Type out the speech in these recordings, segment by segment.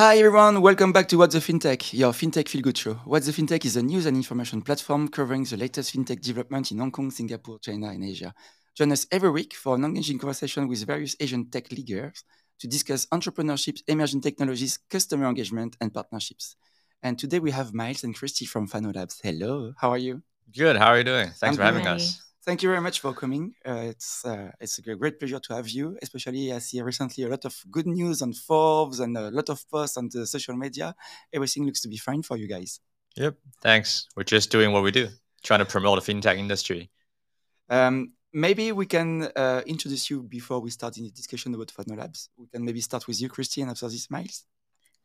Hi everyone, welcome back to What The FinTech, your FinTech Feel Good show. What The FinTech is a news and information platform covering the latest FinTech development in Hong Kong, Singapore, China, and Asia. Join us every week for an engaging conversation with various Asian tech leaders to discuss entrepreneurship, emerging technologies, customer engagement, and partnerships. And today we have Miles and Christy from Fano Labs. Hello, how are you? Good. How are you doing? Thanks I'm for having us. Thank you very much for coming. Uh, it's uh, it's a great pleasure to have you. Especially I see recently a lot of good news on Forbes and a lot of posts on the social media. Everything looks to be fine for you guys. Yep. Thanks. We're just doing what we do, trying to promote the fintech industry. Um, maybe we can uh, introduce you before we start in the discussion about Fano Labs. We can maybe start with you, Christy, and after this, Miles.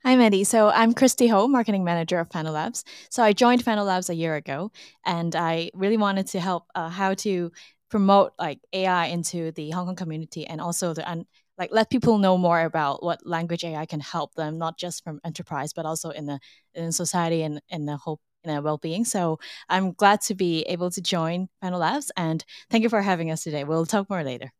Hi, Medhy. So I'm Christy Ho, marketing manager of Fano Labs. So I joined Fano Labs a year ago, and I really wanted to help uh, how to promote like AI into the Hong Kong community, and also to un- like let people know more about what language AI can help them, not just from enterprise, but also in the in society and in the whole in their well-being. So I'm glad to be able to join Fano Labs, and thank you for having us today. We'll talk more later.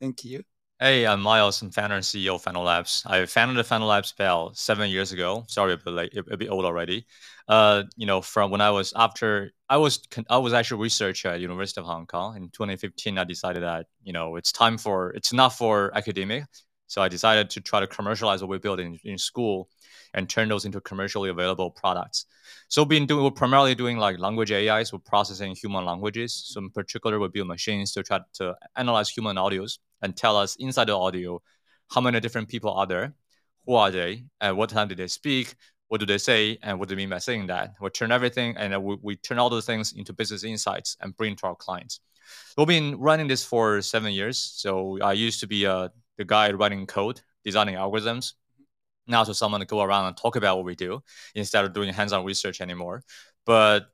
Thank you. Hey, I'm Miles. I'm founder and CEO of Fano Labs. I founded Fano Labs about seven years ago. Sorry, a bit a bit old already. Uh, you know, from when I was after I was I was actually researcher at University of Hong Kong in 2015. I decided that you know it's time for it's not for academic, so I decided to try to commercialize what we built in, in school and turn those into commercially available products. So been doing we're primarily doing like language AIs, we're processing human languages. So in particular, we build machines to try to analyze human audios and tell us inside the audio how many different people are there, who are they, and what time did they speak, what do they say, and what do they mean by saying that. We turn everything and we, we turn all those things into business insights and bring to our clients. We've been running this for seven years. So I used to be uh, the guy writing code, designing algorithms. Now to someone to go around and talk about what we do instead of doing hands-on research anymore. But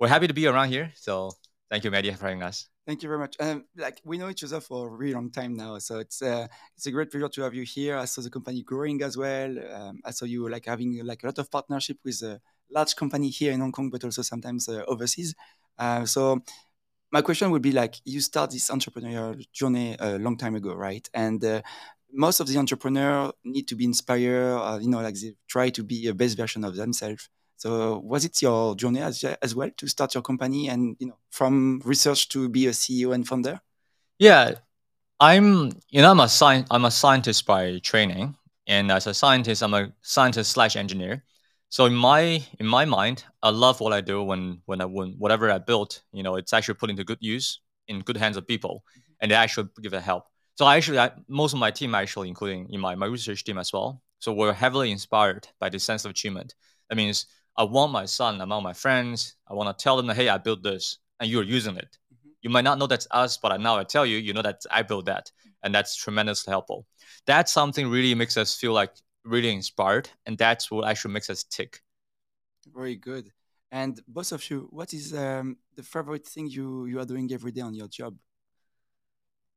we're happy to be around here. So thank you, Medhy, for having us. Thank you very much. Um, like we know each other for a really long time now, so it's uh, it's a great pleasure to have you here. I saw the company growing as well. Um, I saw you like having like a lot of partnership with a large company here in Hong Kong, but also sometimes uh, overseas. Uh, so my question would be like, you start this entrepreneurial journey a long time ago, right? And uh, most of the entrepreneur need to be inspired, uh, you know, like they try to be a best version of themselves. So was it your journey as, as well to start your company and you know from research to be a CEO and founder? Yeah, I'm you know I'm a sci- I'm a scientist by training, and as a scientist, I'm a scientist slash engineer. So in my in my mind, I love what I do when when I when whatever I built, you know, it's actually put into good use in good hands of people, mm-hmm. and they actually give it help. So I actually I, most of my team actually, including in my my research team as well. So we're heavily inspired by this sense of achievement. That means I want my son among my friends. I want to tell them that, hey, I built this and you're using it. Mm-hmm. You might not know that's us, but now I tell you, you know that I built that. And that's tremendously helpful. That's something really makes us feel like really inspired. And that's what actually makes us tick. Very good. And both of you, what is um, the favorite thing you, you are doing every day on your job?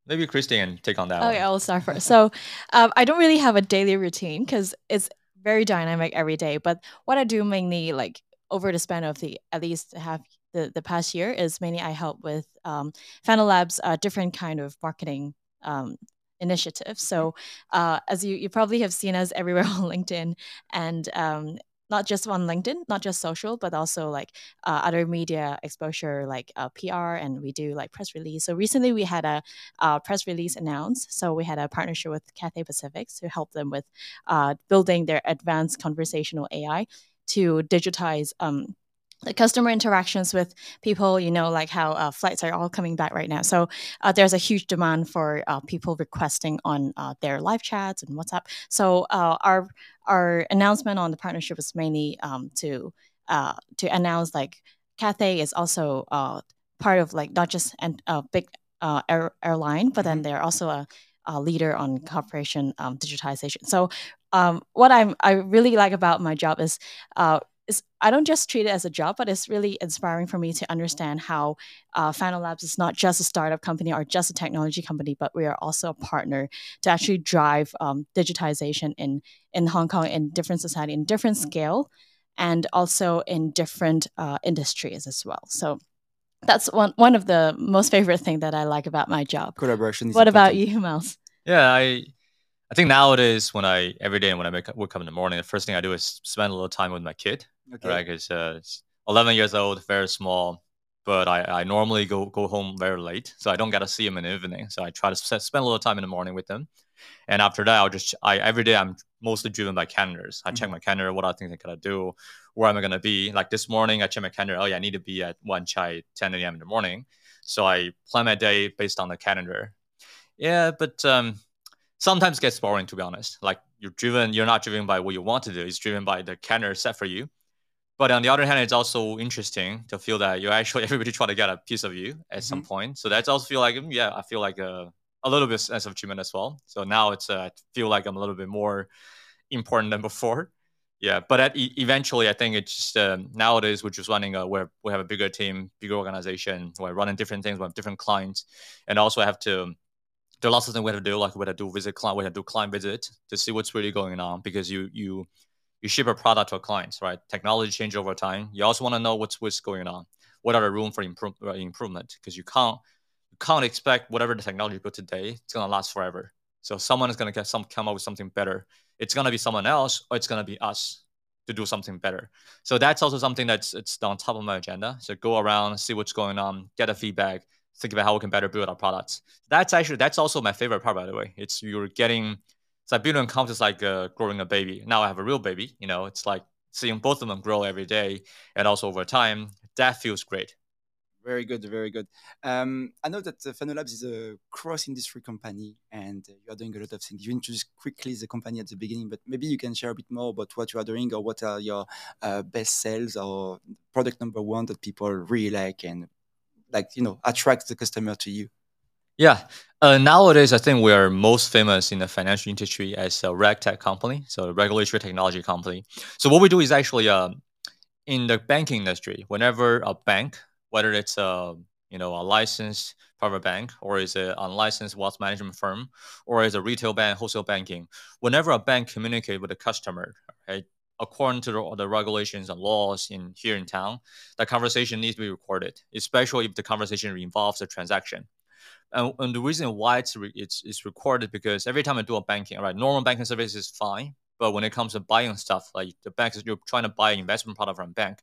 Maybe Christian take on that. Okay, one. I'll start first. So um, I don't really have a daily routine because it's very dynamic every day. But what I do mainly, like over the span of the at least half the, the past year, is mainly I help with um, Fano Labs, uh, different kind of marketing um, initiatives. So uh, as you, you probably have seen us everywhere on LinkedIn, and um, not just on LinkedIn, not just social, but also like uh, other media exposure like uh, PR, and we do like press release. So recently we had a uh, press release announced. So we had a partnership with Cathay Pacific to help them with uh, building their advanced conversational AI to digitize um, the customer interactions with people, you know, like how uh, flights are all coming back right now. So uh, there's a huge demand for uh, people requesting on uh, their live chats and WhatsApp. So uh, our our announcement on the partnership is mainly um, to uh, to announce like Cathay is also part of like not just a big air, airline, but then mm-hmm. they're also a, a leader on corporation um, digitization. So um, what I'm I really like about my job is is I don't just treat it as a job, but it's really inspiring for me to understand how uh, Fano Labs is not just a startup company or just a technology company, but we are also a partner to actually drive um, digitization in in Hong Kong in different society in different scale, and also in different uh, industries as well. So that's one one of the most favorite thing that I like about my job. Collaboration. what about you, Miles? Yeah, I I think nowadays when I every day when I wake up, wake up in the morning, the first thing I do is spend a little time with my kid. Okay. Right, because uh, it's 11 years old, very small, but I, I normally go go home very late, so I don't get to see him in the evening. So I try to spend a little time in the morning with them, and after that, I'll just I every day I'm mostly driven by calendars. I mm-hmm. check my calendar, what I think I gotta do, where am I gonna be. Like this morning, I check my calendar. Oh yeah, I need to be at Wan Chai 10 a.m. in the morning. So I plan my day based on the calendar. Yeah, but um, sometimes it gets boring to be honest. Like you're driven, you're not driven by what you want to do. It's driven by the calendar set for you. But on the other hand, it's also interesting to feel that you're actually everybody trying to get a piece of you at mm-hmm. some point. So that's also feel like mm, yeah, I feel like a, a little bit sense of achievement as well. So now it's uh, I feel like I'm a little bit more important than before. Yeah, but at, eventually, I think it's just um, nowadays we're just running a where we have a bigger team, bigger organization. We're running different things. We have different clients, and also I have to there are lots of things we have to do, like we have to do visit client, we have to do client visit to see what's really going on because you you you ship a product to a client, right? Technology change over time. You also want to know what's what's going on. What are the room for improve, uh, improvement? Because you can't you can't expect whatever the technology you put today, it's gonna last forever. So someone is gonna get some come up with something better. It's gonna be someone else, or it's gonna be us to do something better. So that's also something that's it's on top of my agenda. So go around, see what's going on, get a feedback, think about how we can better build our products. That's actually that's also my favorite part, by the way. It's you're getting building accounts is like uh, growing a baby. Now I have a real baby. You know, it's like seeing both of them grow every day and also over time. That feels great. Very good, very good. Um, I know that uh, Labs is a cross-industry company, and uh, you are doing a lot of things. You introduced quickly the company at the beginning, but maybe you can share a bit more about what you are doing, or what are your uh, best sales or product number one that people really like and like you know attract the customer to you yeah uh, nowadays i think we are most famous in the financial industry as a reg tech company so a regulatory technology company so what we do is actually uh, in the banking industry whenever a bank whether it's a you know a licensed private bank or is an unlicensed wealth management firm or is a retail bank wholesale banking whenever a bank communicate with a customer right according to the, the, regulations and laws in here in town, that conversation needs to be recorded, especially if the conversation involves a transaction. And, and the reason why it's, re, it's it's recorded because every time I do a banking, right, normal banking service is fine, but when it comes to buying stuff, like the banks, you're trying to buy an investment product from a bank,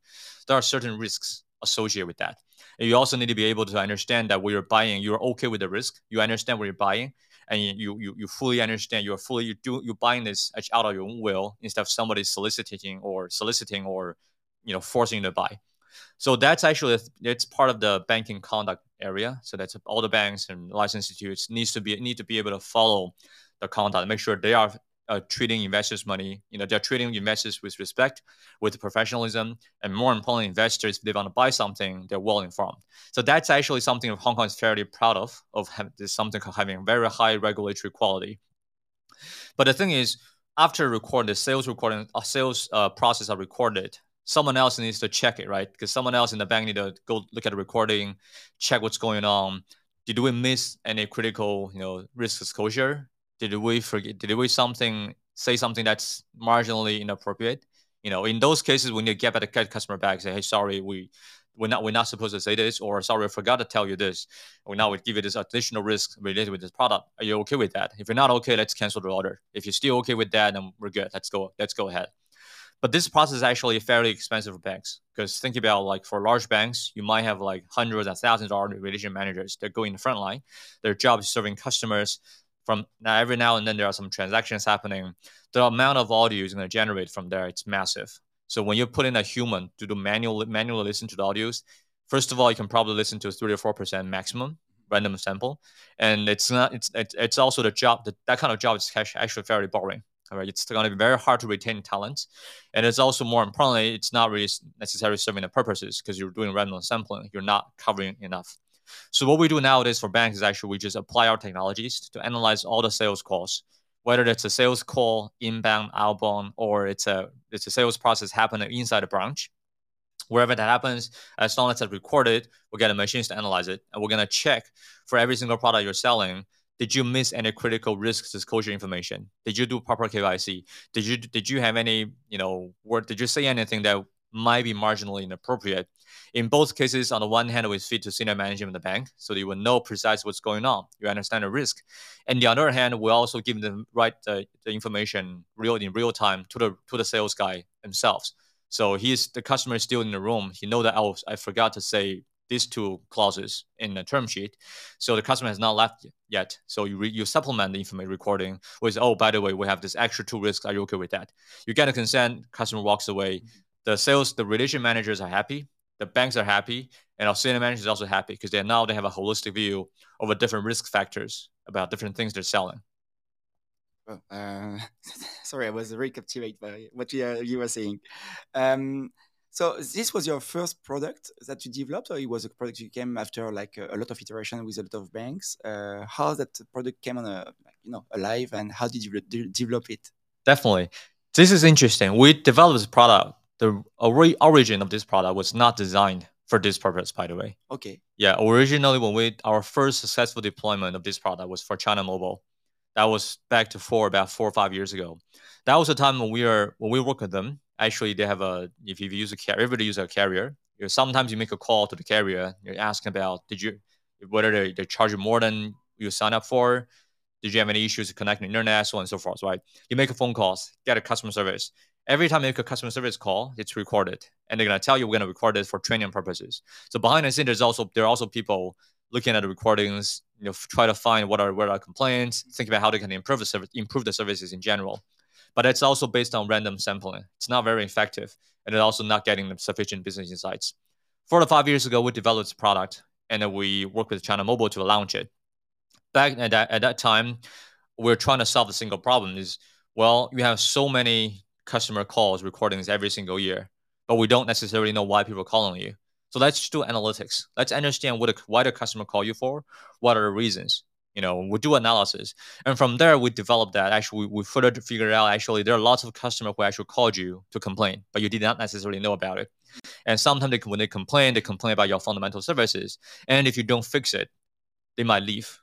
there are certain risks associated with that. And you also need to be able to understand that what you're buying, you're okay with the risk. You understand what you're buying, and you you you fully understand you're fully you do you buying this out of your own will instead of somebody soliciting or soliciting or you know forcing you to buy so that's actually it's part of the banking conduct area so that's all the banks and license institutes needs to be need to be able to follow the conduct make sure they are uh, treating investors' money. You know, they're treating investors with respect, with professionalism, and more importantly, investors, if they want to buy something, they're well informed. So that's actually something Hong Kong is fairly proud of, of having something having very high regulatory quality. But the thing is, after recording the sales recording, uh, sales uh, process are recorded, someone else needs to check it, right? Because someone else in the bank need to go look at the recording, check what's going on. Did we miss any critical, you know, risk exposure? did we forget did we something say something that's marginally inappropriate? You know in those cases we need to get back the customer back say hey sorry we we're not we're not supposed to say this or sorry I forgot to tell you this. Or now we give you this additional risk related with this product. Are you okay with that? If you're not okay let's cancel the order. If you're still okay with that then we're good. Let's go let's go ahead but this process is actually fairly expensive for banks because think about like for large banks you might have like hundreds and thousands of relationship managers that go in the front line. Their job is serving customers from now every now and then there are some transactions happening. The amount of audio is going to generate from there. It's massive. So when you put in a human to do manual manually listen to the audios first of all you can probably listen to 3 or 4 percent maximum random sample. And it's not it's it's, it's also the job that, that kind of job is actually very boring all right it's going to be very hard to retain talent and it's also more importantly it's not really necessarily serving the purposes because you're doing random sampling you're not covering enough so what we do nowadays for banks is actually we just apply our technologies to analyze all the sales calls, whether it's a sales call, inbound, outbound, or it's a it's a sales process happening inside a branch. Wherever that happens, as long as it's recorded, we'll get the machines to analyze it, and we're gonna check for every single product you're selling. Did you miss any critical risk disclosure information? Did you do proper KYC? Did you did you have any you know word? Did you say anything that might be marginally inappropriate. In both cases, on the one hand, we feed to senior management of the bank, so you will know precisely what's going on. You understand the risk. And the other hand, we also give them right uh, the information real in real time to the to the sales guy themselves. So he's the customer is still in the room. He know that was, I forgot to say these two clauses in the term sheet. So the customer has not left yet. So you re, you supplement the information recording with, oh, by the way, we have this extra two risks. Are you okay with that? You get a consent. Customer walks away. The sales, the relation managers are happy. The banks are happy, and our senior managers is also happy because they now they have a holistic view over different risk factors about different things they're selling. Oh, uh, sorry, I was very captivated by what you, uh, you were saying. Um, so this was your first product that you developed, or it was a product you came after like a, a lot of iteration with a lot of banks? Uh, how that product came on a you know alive, and how did you de develop it? Definitely, this is interesting. We developed this product. The origin of this product was not designed for this purpose, by the way. Okay. Yeah, originally when we our first successful deployment of this product was for China Mobile. That was back to four about four or five years ago. That was the time when we are when we work with them. Actually, they have a if you use a carrier, everybody use a carrier. You sometimes you make a call to the carrier. You're asking about did you whether they, they charge you more than you sign up for. Did you have any issues connecting internet, so on and so forth, right? You make a phone calls, get a customer service. Every time you make a customer service call, it's recorded, and they're gonna tell you we're gonna record it for training purposes. So behind the scenes there's also there are also people looking at the recordings, you know, try to find what are what are complaints, think about how they can improve the service, improve the services in general. But it's also based on random sampling. It's not very effective, and it's also not getting sufficient business insights. Four to five years ago, we developed this product, and we worked with China Mobile to launch it. Back at that, at that time, we are trying to solve a single problem: is well, you have so many customer calls recordings every single year, but we don't necessarily know why people are calling you. So let's do analytics. Let's understand what a, why the customer call you for. What are the reasons? You know, we do analysis, and from there we develop that. Actually, we, further figure out actually there are lots of customers who actually called you to complain, but you did not necessarily know about it. And sometimes they, when they complain, they complain about your fundamental services, and if you don't fix it, they might leave.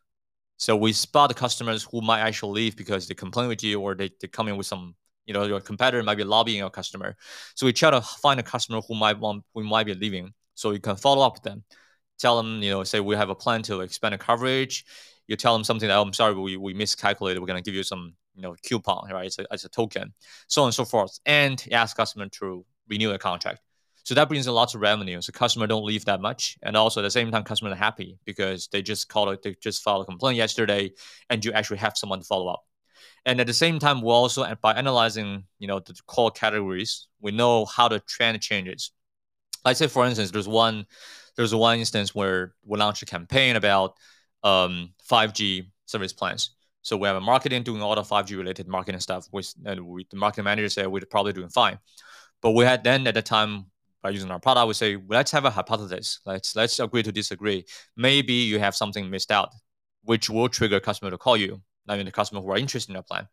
So we spot the customers who might actually leave because they complain with you or they, they come in with some you know your competitor might be lobbying your customer so we try to find a customer who might want who might be leaving so you can follow up with them, tell them, you know, say we have a plan to expand the coverage. You tell them something that, oh, I'm sorry, we, we miscalculated. We're going to give you some, you know, coupon, right? It's a, it's a token, so on and so forth. And ask customer to renew the contract. So that brings in lots of revenue. So customer don't leave that much. And also at the same time, customer are happy because they just called it, they just filed a complaint yesterday and you actually have someone to follow up. And at the same time, we also, by analyzing, you know, the call categories, we know how the trend changes let's say for instance there's one there's one instance where we launched a campaign about um, 5g service plans. So we have a marketing doing all the 5g related marketing stuff with and we, the marketing manager said we're probably doing fine. But we had then at the time by using our product we say let's have a hypothesis. Let's let's agree to disagree. Maybe you have something missed out which will trigger a customer to call you I mean, the customer who are interested in the plan.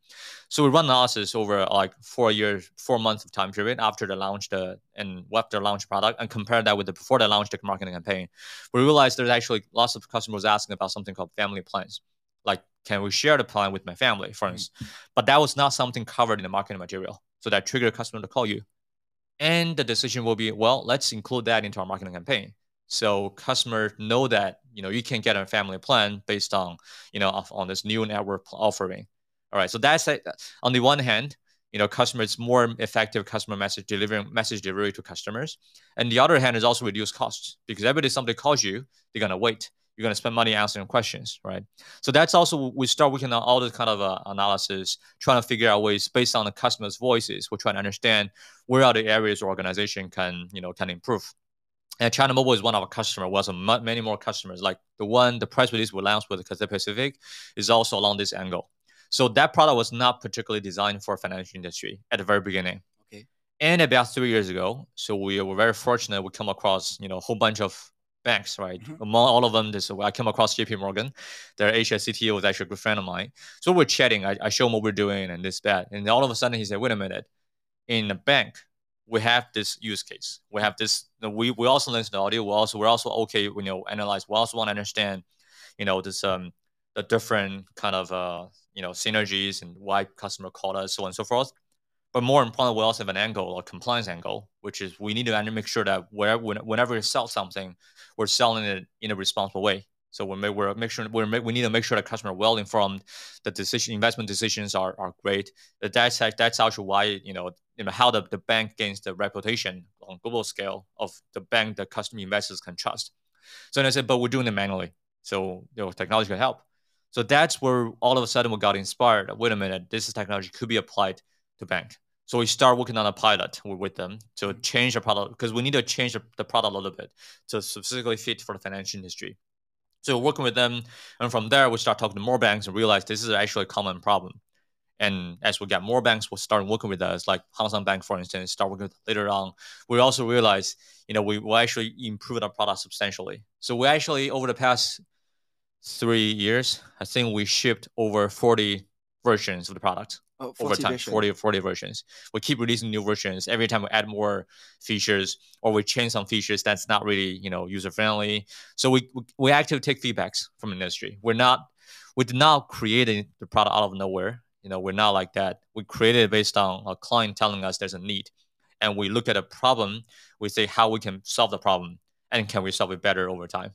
So we run analysis over like four years, four months of time period after the launch the and after the launch product and compare that with the before they launched the marketing campaign. We realized there's actually lots of customers asking about something called family plans. Like, can we share the plan with my family, for instance? Mm-hmm. But that was not something covered in the marketing material. So that triggered a customer to call you. And the decision will be, well, let's include that into our marketing campaign so customers know that you know you can get a family plan based on you know on this new network offering. All right so that's a, on the one hand you know customers more effective customer message delivering message delivery to customers. And the other hand is also reduce costs because every day somebody calls you they're going to wait. You're going to spend money answering questions right? So that's also we start working on all this kind of uh, analysis trying to figure out ways based on the customer's voices. We're trying to understand where are the areas organization can you know can improve and China Mobile is one of our customers. was many more customers. Like the one, the press release we launched with the Cathay Pacific is also along this angle. So that product was not particularly designed for financial industry at the very beginning. Okay. And about three years ago, so we were very fortunate. We come across you know a whole bunch of banks, right? Mm-hmm. Among all of them, this I came across JP Morgan. Their Asia CTO was actually a good friend of mine. So we're chatting. I, I show him what we're doing and this, that. And all of a sudden he said, wait a minute. In a bank, we have this use case. We have this. We we also listen to audio. We also we're also okay. You know, analyze. We also want to understand, you know, this um the different kind of uh you know synergies and why customer called us, so on and so forth. But more importantly, we also have an angle, a compliance angle, which is we need to make sure that wherever, whenever we sell something, we're selling it in a responsible way. So we're, we're make sure we're, we need to make sure the customer well informed, the decision investment decisions are, are great. That's that's actually why you know you know how the, the bank gains the reputation on global scale of the bank that customer investors can trust. So I said, but we're doing it manually. So you know, technology can help. So that's where all of a sudden we got inspired. Wait a minute, this technology could be applied to bank. So we start working on a pilot with them to mm-hmm. change the product because we need to change the product a little bit to specifically fit for the financial industry. So working with them, and from there we start talking to more banks and realize this is actually a common problem. And as we get more banks, we'll start working with us, like Hang Seng Bank, for instance, start working with later on. We also realize, you know, we will actually improve our product substantially. So we actually, over the past three years, I think we shipped over 40 versions of the product oh, over time, 40, 40 versions. We keep releasing new versions every time we add more features or we change some features that's not really, you know, user friendly. So we, we actually take feedbacks from industry. We're not, we did not create the product out of nowhere. You know, we're not like that. We created it based on a client telling us there's a need. And we look at a problem, we say how we can solve the problem and can we solve it better over time.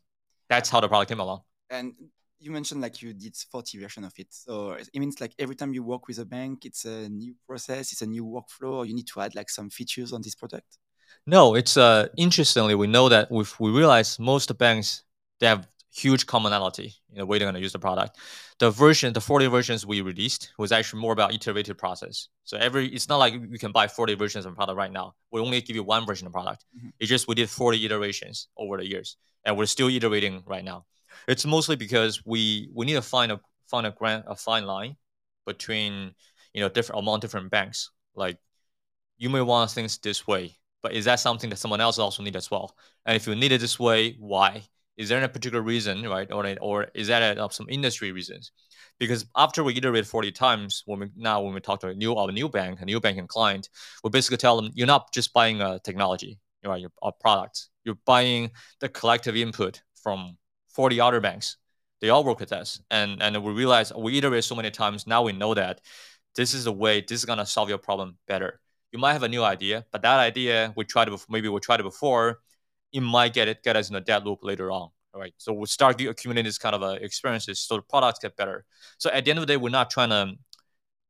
That's how the product came along. And you mentioned like you did 40 version of it. So it means like every time you work with a bank, it's a new process, it's a new workflow, or you need to add like some features on this product? No, it's uh interestingly we know that we we realize most banks they have huge commonality in the way they're going to use the product. The version, the 40 versions we released was actually more about iterative process. So every, it's not like you can buy 40 versions of a product right now. We only give you one version of product. Mm-hmm. It's just we did 40 iterations over the years, and we're still iterating right now. It's mostly because we we need to find a find a grand a fine line between you know different among different banks. Like you may want things this way, but is that something that someone else also need as well? And if you need it this way, why? Is there a particular reason, right? Or or is that a, some industry reasons? Because after we iterate 40 times, when we now when we talk to a new a new bank, a new banking client, we basically tell them you're not just buying a technology, right? A product. You're buying the collective input from 40 other banks. They all work with us. And, and we realize we iterate so many times. Now we know that this is the way, this is going to solve your problem better. You might have a new idea, but that idea we tried it, maybe we tried it before, it might get it get us in a dead loop later on. Right. So we start accumulating this kind of uh, experiences so the products get better. So at the end of the day, we're not trying to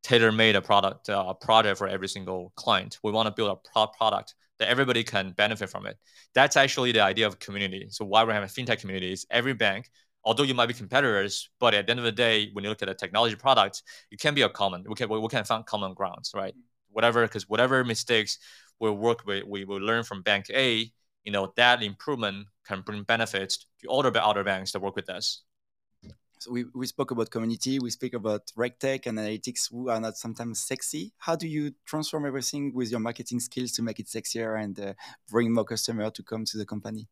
tailor made a product, uh, a project for every single client. We want to build a pro- product that everybody can benefit from it. That's actually the idea of community. So why we're having fintech communities, every bank, although you might be competitors, but at the end of the day, when you look at a technology product, you can be a common. We can we can find common grounds, right? Whatever, because whatever mistakes we work with, we will learn from bank A. You know that improvement can bring benefits to all the other banks that work with us. We, we spoke about community, we speak about RegTech and analytics who are not sometimes sexy. How do you transform everything with your marketing skills to make it sexier and uh, bring more customers to come to the company?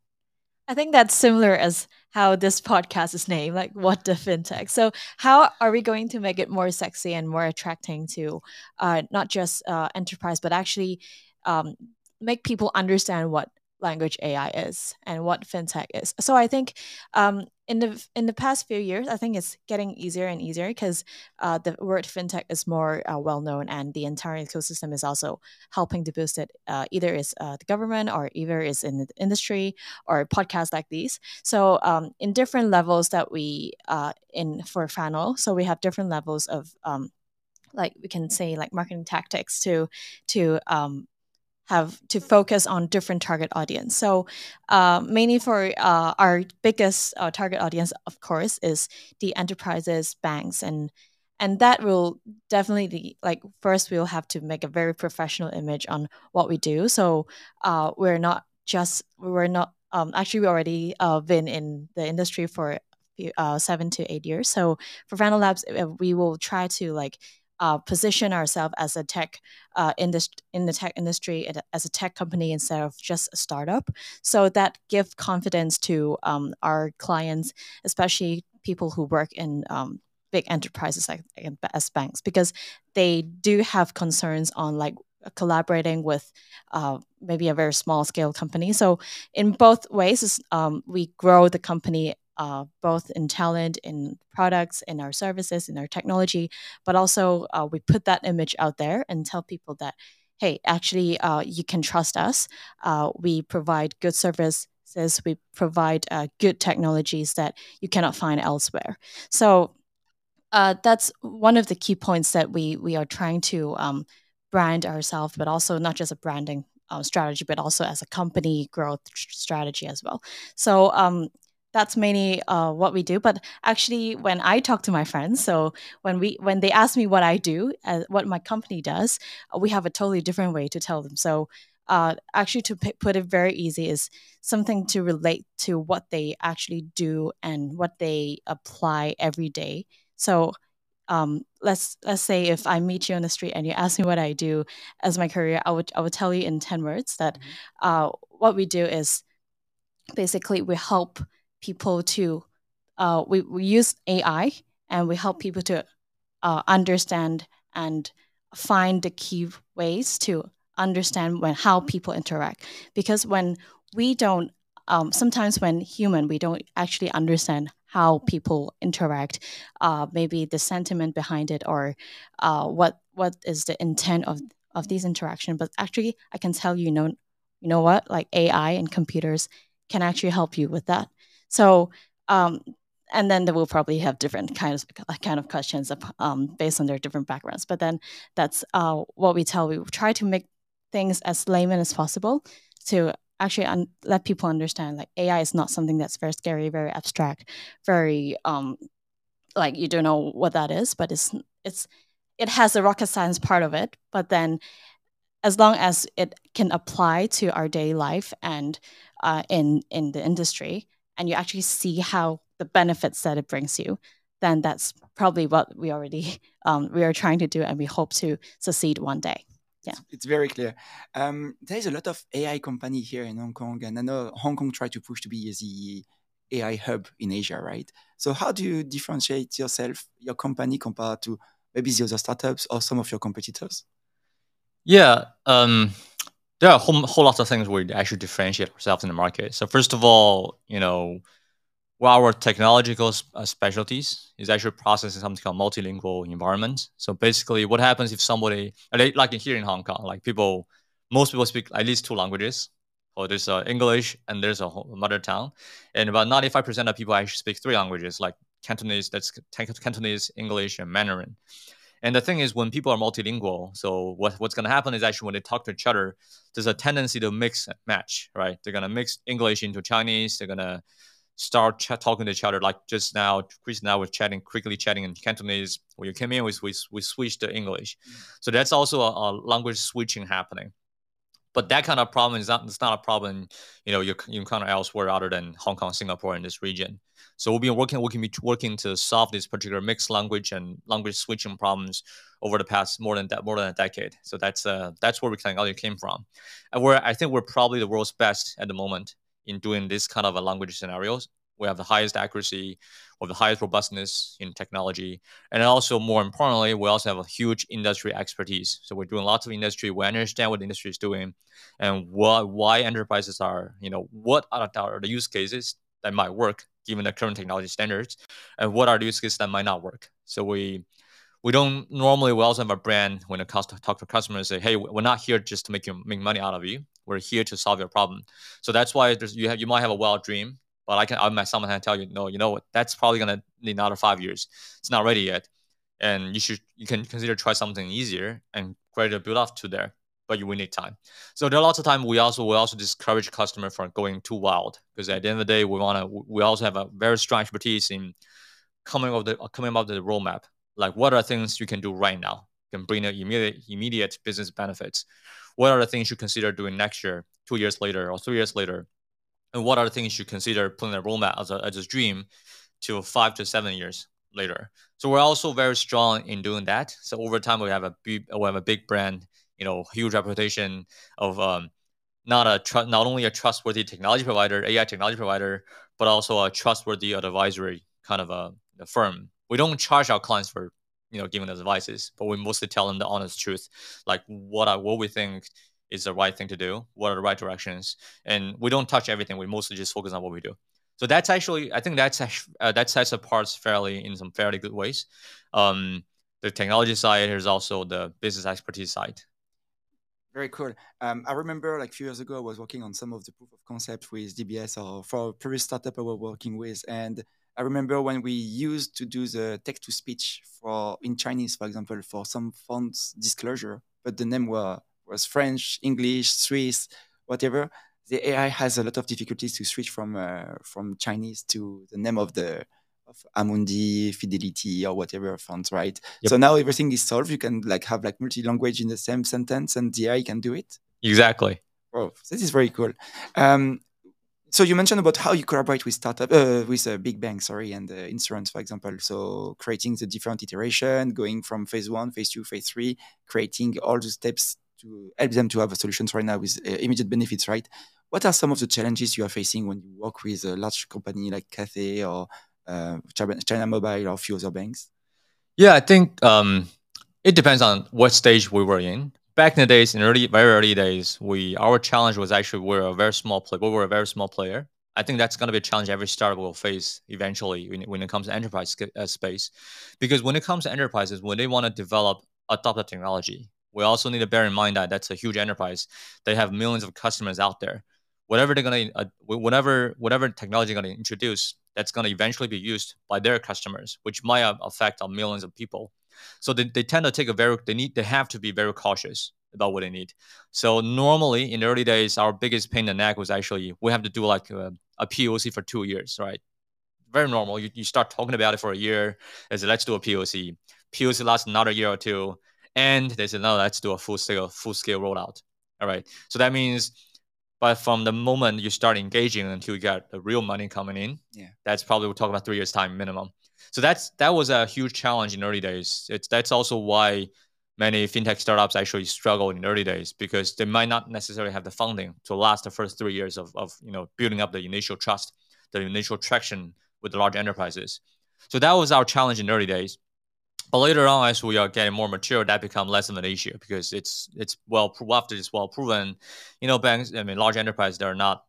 I think that's similar as how this podcast is named, like what the fintech. So, how are we going to make it more sexy and more attracting to uh, not just uh, enterprise, but actually um, make people understand what language AI is and what fintech is. So I think um, in the in the past few years, I think it's getting easier and easier because uh, the word fintech is more uh, well known, and the entire ecosystem is also helping to boost it. Uh, either is uh, the government, or either is in the industry, or podcasts like these. So um, in different levels that we uh, in for Fano, so we have different levels of um, like we can say like marketing tactics to to um, have to focus on different target audience. So uh, mainly for uh, our biggest uh, target audience, of course, is the enterprises, banks, and and that will definitely like first we'll have to make a very professional image on what we do. So uh, we're not just we're not um, actually we already uh, been in the industry for uh, seven to eight years. So for Fano Labs, we will try to like uh, position ourselves as a tech uh, industry in the tech industry as a tech company instead of just a startup. So that give confidence to um, our clients, especially people who work in um, big enterprises like as banks, because they do have concerns on like collaborating with uh, maybe a very small scale company. So in both ways, um, we grow the company uh, both in talent, in products, in our services, in our technology, but also uh, we put that image out there and tell people that, hey, actually, uh, you can trust us. Uh, we provide good services. We provide uh, good technologies that you cannot find elsewhere. So uh, that's one of the key points that we we are trying to um, brand ourselves, but also not just a branding uh, strategy, but also as a company growth strategy as well. So um, that's mainly uh, what we do. But actually, when I talk to my friends, so when we when they ask me what I do, uh, what my company does, uh, we have a totally different way to tell them. So uh, actually, to p- put it very easy, is something to relate to what they actually do and what they apply every day. So um, let's let's say if I meet you on the street and you ask me what I do as my career, I would I would tell you in ten words that mm-hmm. uh, what we do is basically we help people to uh, we, we use AI and we help people to uh, understand and find the key ways to understand when how people interact. Because when we don't um, sometimes when human we don't actually understand how people interact uh, maybe the sentiment behind it or uh, what what is the intent of of these interaction. But actually i can tell you, you know you know what? Like ai and computers can actually help you with that so, um, and then they will probably have different kinds of kind of questions um, based on their different backgrounds. But then that's uh, what we tell. We try to make things as layman as possible to actually let people understand like AI is not something that's very scary, very abstract, very um, like you don't know what that is, but it's it's it has the rocket science part of it. But then as long as it can apply to our daily life and uh, in in the industry, and you actually see how the benefits that it brings you, then that's probably what we already um, we are trying to do, and we hope to succeed one day. Yeah, it's very clear. Um, there is a lot of AI company here in Hong Kong, and I know Hong Kong tried to push to be the AI hub in Asia, right? So how do you differentiate yourself, your company, compared to maybe the other startups or some of your competitors? Yeah, um, there are a whole, whole lot of things we actually differentiate ourselves in the market. So first of all, you know, well, our technological uh, specialties is actually processing something called multilingual environment. So basically, what happens if somebody, like here in Hong Kong, like people, most people speak at least two languages. Or there's uh, English and there's a mother tongue, and about 95% of people actually speak three languages, like Cantonese, that's Cantonese, English, and Mandarin. And the thing is, when people are multilingual, so what, what's going to happen is actually when they talk to each other, there's a tendency to mix and match, right? They're going to mix English into Chinese. They're going to start ch- talking to each other like just now. Chris and I were chatting, quickly chatting in Cantonese. When you came in, we, we, we switched to English. Mm-hmm. So that's also a, a language switching happening but that kind of problem is not it's not a problem you know you you encounter elsewhere other than Hong Kong, Singapore, in this region. So we've been working, working, working to solve this particular mixed language and language switching problems over the past more than that, more than a decade. So that's uh, that's where we kind of came from, and we're I think we're probably the world's best at the moment in doing this kind of a language scenarios. We have the highest accuracy, or the highest robustness in technology, and also more importantly, we also have a huge industry expertise. So we're doing lots of industry. We understand what the industry is doing, and what why enterprises are, you know, what are the use cases that might work given the current technology standards, and what are the use cases that might not work. So we we don't normally we also have a brand when it comes to talk to customers say, hey, we're not here just to make you make money out of you. We're here to solve your problem. So that's why you have you might have a wild dream, but I can I myself can tell you, no, you know what, that's probably gonna need another five years. It's not ready yet. And you should you can consider try something easier and gradually build up to there but you will need time. So there are lots of time we also we also discourage customer from going too wild because at the end of the day we want to we also have a very strong expertise in coming up the coming up the roadmap. Like what are things you can do right now can bring immediate immediate business benefits. What are the things you consider doing next year, two years later, or three years later, and what are the things you consider putting a roadmap as a as a dream to five to seven years later. So we're also very strong in doing that. So over time we have a big we have a big brand you know huge reputation of um, not a tr- not only a trustworthy technology provider, AI technology provider, but also a trustworthy advisory kind of a, a, firm. We don't charge our clients for you know giving us advices, but we mostly tell them the honest truth, like what I, what we think is the right thing to do, what are the right directions, and we don't touch everything. We mostly just focus on what we do. So that's actually, I think that's uh, that sets apart fairly in some fairly good ways. Um, the technology side, there's also the business expertise side. Very cool. Um, I remember like a few years ago, I was working on some of the proof of concept with DBS or for a previous startup I was working with. And I remember when we used to do the text to speech for in Chinese, for example, for some fonts disclosure, but the name were, was French, English, Swiss, whatever. The AI has a lot of difficulties to switch from uh, from Chinese to the name of the of Amundi, Fidelity, or whatever fonts, right? Yep. So now everything is solved. You can like have like multi-language in the same sentence, and the AI can do it. Exactly. Oh, this is very cool. Um, so you mentioned about how you collaborate with startup, uh, with a big bank, sorry, and uh, insurance, for example. So creating the different iteration, going from phase one, phase two, phase three, creating all the steps to help them to have solutions right now with uh, immediate benefits, right? What are some of the challenges you are facing when you work with a large company like Cathay or uh, China Mobile or a few other banks? Yeah, I think um, it depends on what stage we were in. Back in the days, in early, very early days, we our challenge was actually we we're a very small player. We were a very small player. I think that's going to be a challenge every startup will face eventually when, when it comes to enterprise uh, space, because when it comes to enterprises, when they want to develop adopt the technology, we also need to bear in mind that that's a huge enterprise. They have millions of customers out there. Whatever they're gonna, uh, whatever whatever technology they're gonna introduce, that's going to eventually be used by their customers, which might uh, affect on millions of people. So they, they tend to take a very they need they have to be very cautious about what they need. So normally in the early days, our biggest pain in the neck was actually we have to do like uh, a, a POC for two years, right? Very normal. You, you start talking about it for a year. Say let's do a POC. POC lasts another year or two, and they said no, let's do a full scale full scale rollout. All right. So that means but from the moment you start engaging until you get the real money coming in, yeah, that's probably we'll talk about three years time minimum. So that's that was a huge challenge in early days. It's that's also why many fintech startups actually struggle in early days because they might not necessarily have the funding to last the first three years of, of you know building up the initial trust, the initial traction with the large enterprises. So that was our challenge in early days. But later on, as we are getting more mature, that become less of an issue because it's it's well after it's well proven. You know, banks, I mean, large enterprises, they're not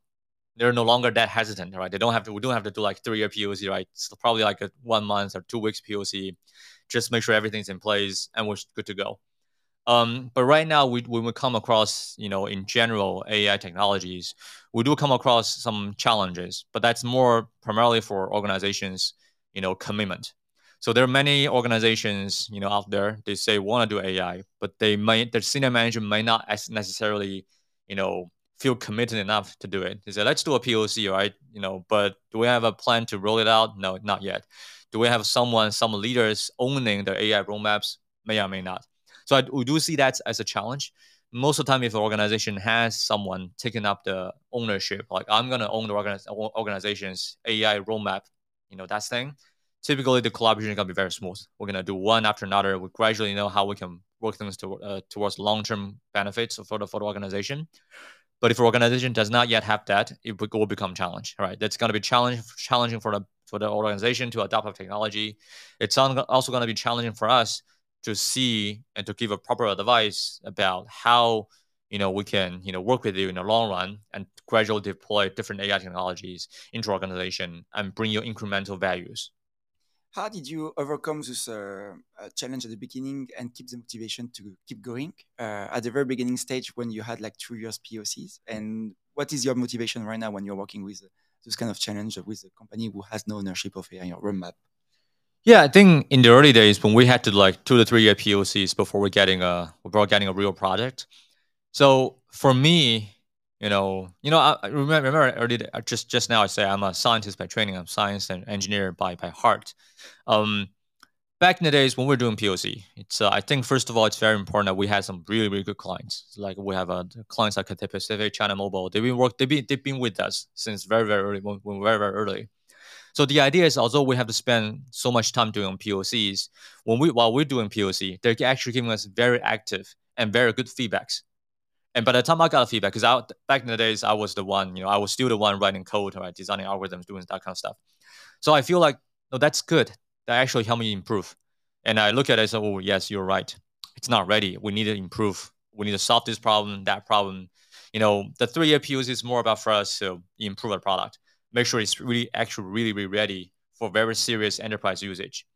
they're no longer that hesitant, right? They don't have to. We don't have to do like three year POC, right? It's probably like a one month or two weeks POC. Just make sure everything's in place and we're good to go. Um, but right now, we when we come across, you know, in general AI technologies, we do come across some challenges, but that's more primarily for organizations, you know, commitment. So there are many organizations, you know, out there. They say want to do AI, but they might their senior manager may not necessarily, you know, feel committed enough to do it. They say, let's do a POC, right? You know, but do we have a plan to roll it out? No, not yet. Do we have someone, some leaders owning the AI roadmaps? May or may not. So I, we do see that as a challenge. Most of the time, if an organization has someone taking up the ownership, like I'm going to own the organization's AI roadmap, you know, that thing, typically the collaboration is going to be very smooth. We're going to do one after another. We gradually know how we can work things to, uh, towards long-term benefits for the, for the organization. But if the organization does not yet have that, it will become challenge. Right? That's going to be challenge, challenging for the for the organization to adopt a technology. It's also going to be challenging for us to see and to give a proper advice about how you know we can you know work with you in the long run and gradually deploy different AI technologies into organization and bring you incremental values. How did you overcome this uh, uh, challenge at the beginning and keep the motivation to keep going uh, at the very beginning stage when you had like two years POCs? And what is your motivation right now when you're working with uh, this kind of challenge with a company who has no ownership of AI or roadmap? Yeah, I think in the early days when we had to like two to three year POCs before we're getting a before getting a real project. So for me, you know, you know, I, remember, remember earlier, just just now I say I'm a scientist by training. I'm science and engineer by by heart. Um, back in the days when we are doing POC, it's uh, I think first of all it's very important that we had some really really good clients. Like we have uh, clients like Cathay Pacific, China Mobile. They've been work they've been they've been with us since very very early when, when very very early. So the idea is, although we have to spend so much time doing POCs, when we while we're doing POC, they're actually giving us very active and very good feedbacks and by the time I got feedback, because I back in the days I was the one, you know, I was still the one writing code, right, designing algorithms, doing that kind of stuff. So I feel like no, that's good. That actually helped me improve. And I look at it and say, oh yes, you're right. It's not ready. We need to improve. We need to solve this problem, that problem. You know, the three-year POC is more about for us to improve our product. make sure it's really actually really, really ready for very serious enterprise usage.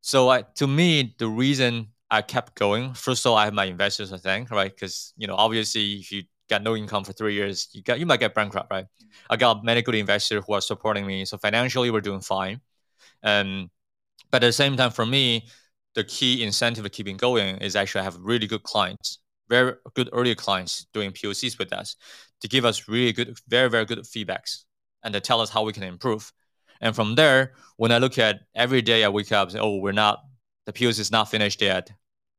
So uh, to me, the reason I kept going, first of all, I have my investors to thank, right? Because you know, obviously, if you got no income for three years, you got you might get bankrupt, right? Mm-hmm. I got many good investors who are supporting me, so financially we're doing fine. And but at the same time, for me, the key incentive of keeping going is actually I have really good clients, very good early clients doing POCs with us to give us really good, very very good feedbacks and to tell us how we can improve. And from there, when I look at every day I wake up, say, oh, we're not, the POC is not finished yet,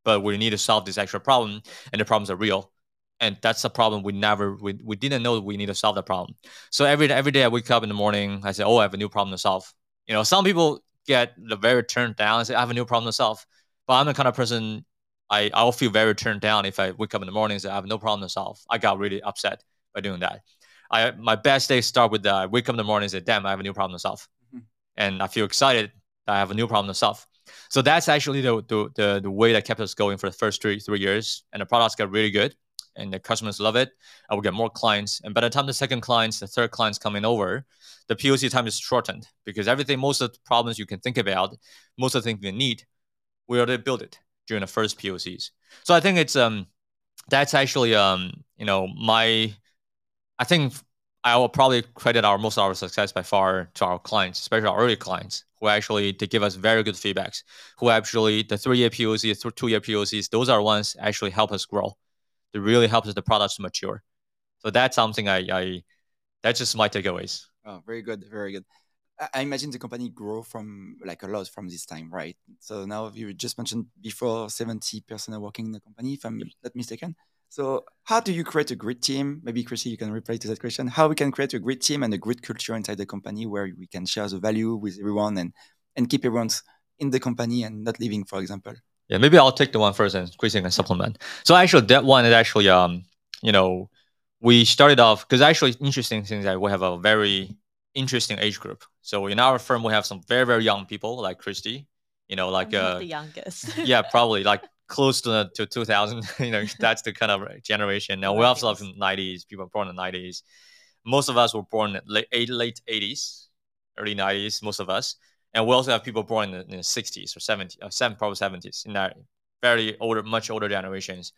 but we need to solve this extra problem, and the problems are real. And that's a problem we never, we, we didn't know we need to solve the problem. So every every day I wake up in the morning, I say, oh, I have a new problem to solve. You know, some people get the very turned down and say, I have a new problem to solve. But I'm the kind of person I I'll feel very turned down if I wake up in the morning and say I have no problem to solve. I got really upset by doing that. I my best days start with uh, I wake up in the morning and say, damn, I have a new problem to solve and I feel excited that I have a new problem to solve. So that's actually the, the, the, the, way that kept us going for the first three, three years. And the products got really good and the customers love it. I will get more clients. And by the time the second clients, the third clients coming over, the POC time is shortened because everything, most of the problems you can think about, most of the things you need, we already built it during the first POCs. So I think it's um that's actually um you know my I think I will probably credit our most of our success by far to our clients, especially our early clients, who actually they give us very good feedbacks. Who actually the three year POCs, two year POCs, those are ones actually help us grow. They really helps the products to mature. So that's something I, I that's just my takeaways. Oh, very good, very good. I imagine the company grow from like a lot from this time, right? So now you just mentioned before 70 person are working in the company, if I'm not mistaken. So how do you create a great team? Maybe Christy, you can reply to that question. How we can create a great team and a great culture inside the company where we can share the value with everyone and and keep everyone in the company and not leaving, for example. Yeah, maybe I'll take the one first and Christy can supplement. So actually, that one is actually um you know we started off because actually interesting thing that we have a very interesting age group. So in our firm, we have some very very young people like Christy. You know, like uh, the youngest. yeah, probably like close to to 2000 you know that's the kind of generation. Now we also have 90s people born in the 90s most of us were born late, late 80s early 90s most of us. And we also have people born in the, in the 60s or 70s or uh, 7 probably 70s in that very older much older generations.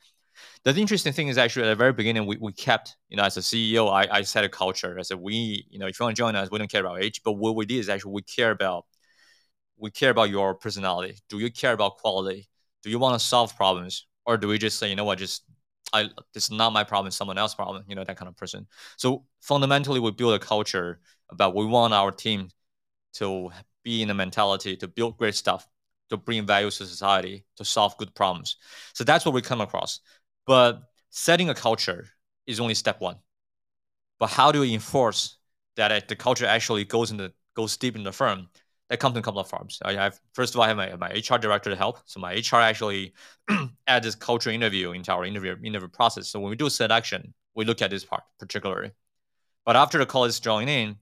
The interesting thing is actually at the very beginning we, we kept you know as a ceo I, I set a culture. I said we you know if you want to join us we don't care about age. But what we did is actually we care about we care about your personality. Do you care about quality do you want to solve problems or do we just say you know what just I this is not my problem, someone else's problem, you know, that kind of person. So fundamentally we build a culture about we want our team to be in a mentality to build great stuff, to bring value to society, to solve good problems. So that's what we come across. But setting a culture is only step one. But how do we enforce that uh, the culture actually goes into goes deep in the firm? That comes in a couple of forms. I have first of all, I have my, my HR director to help. So my HR actually add this culture interview into our interview interview process. So when we do selection, we look at this part particularly. But after the call is join in,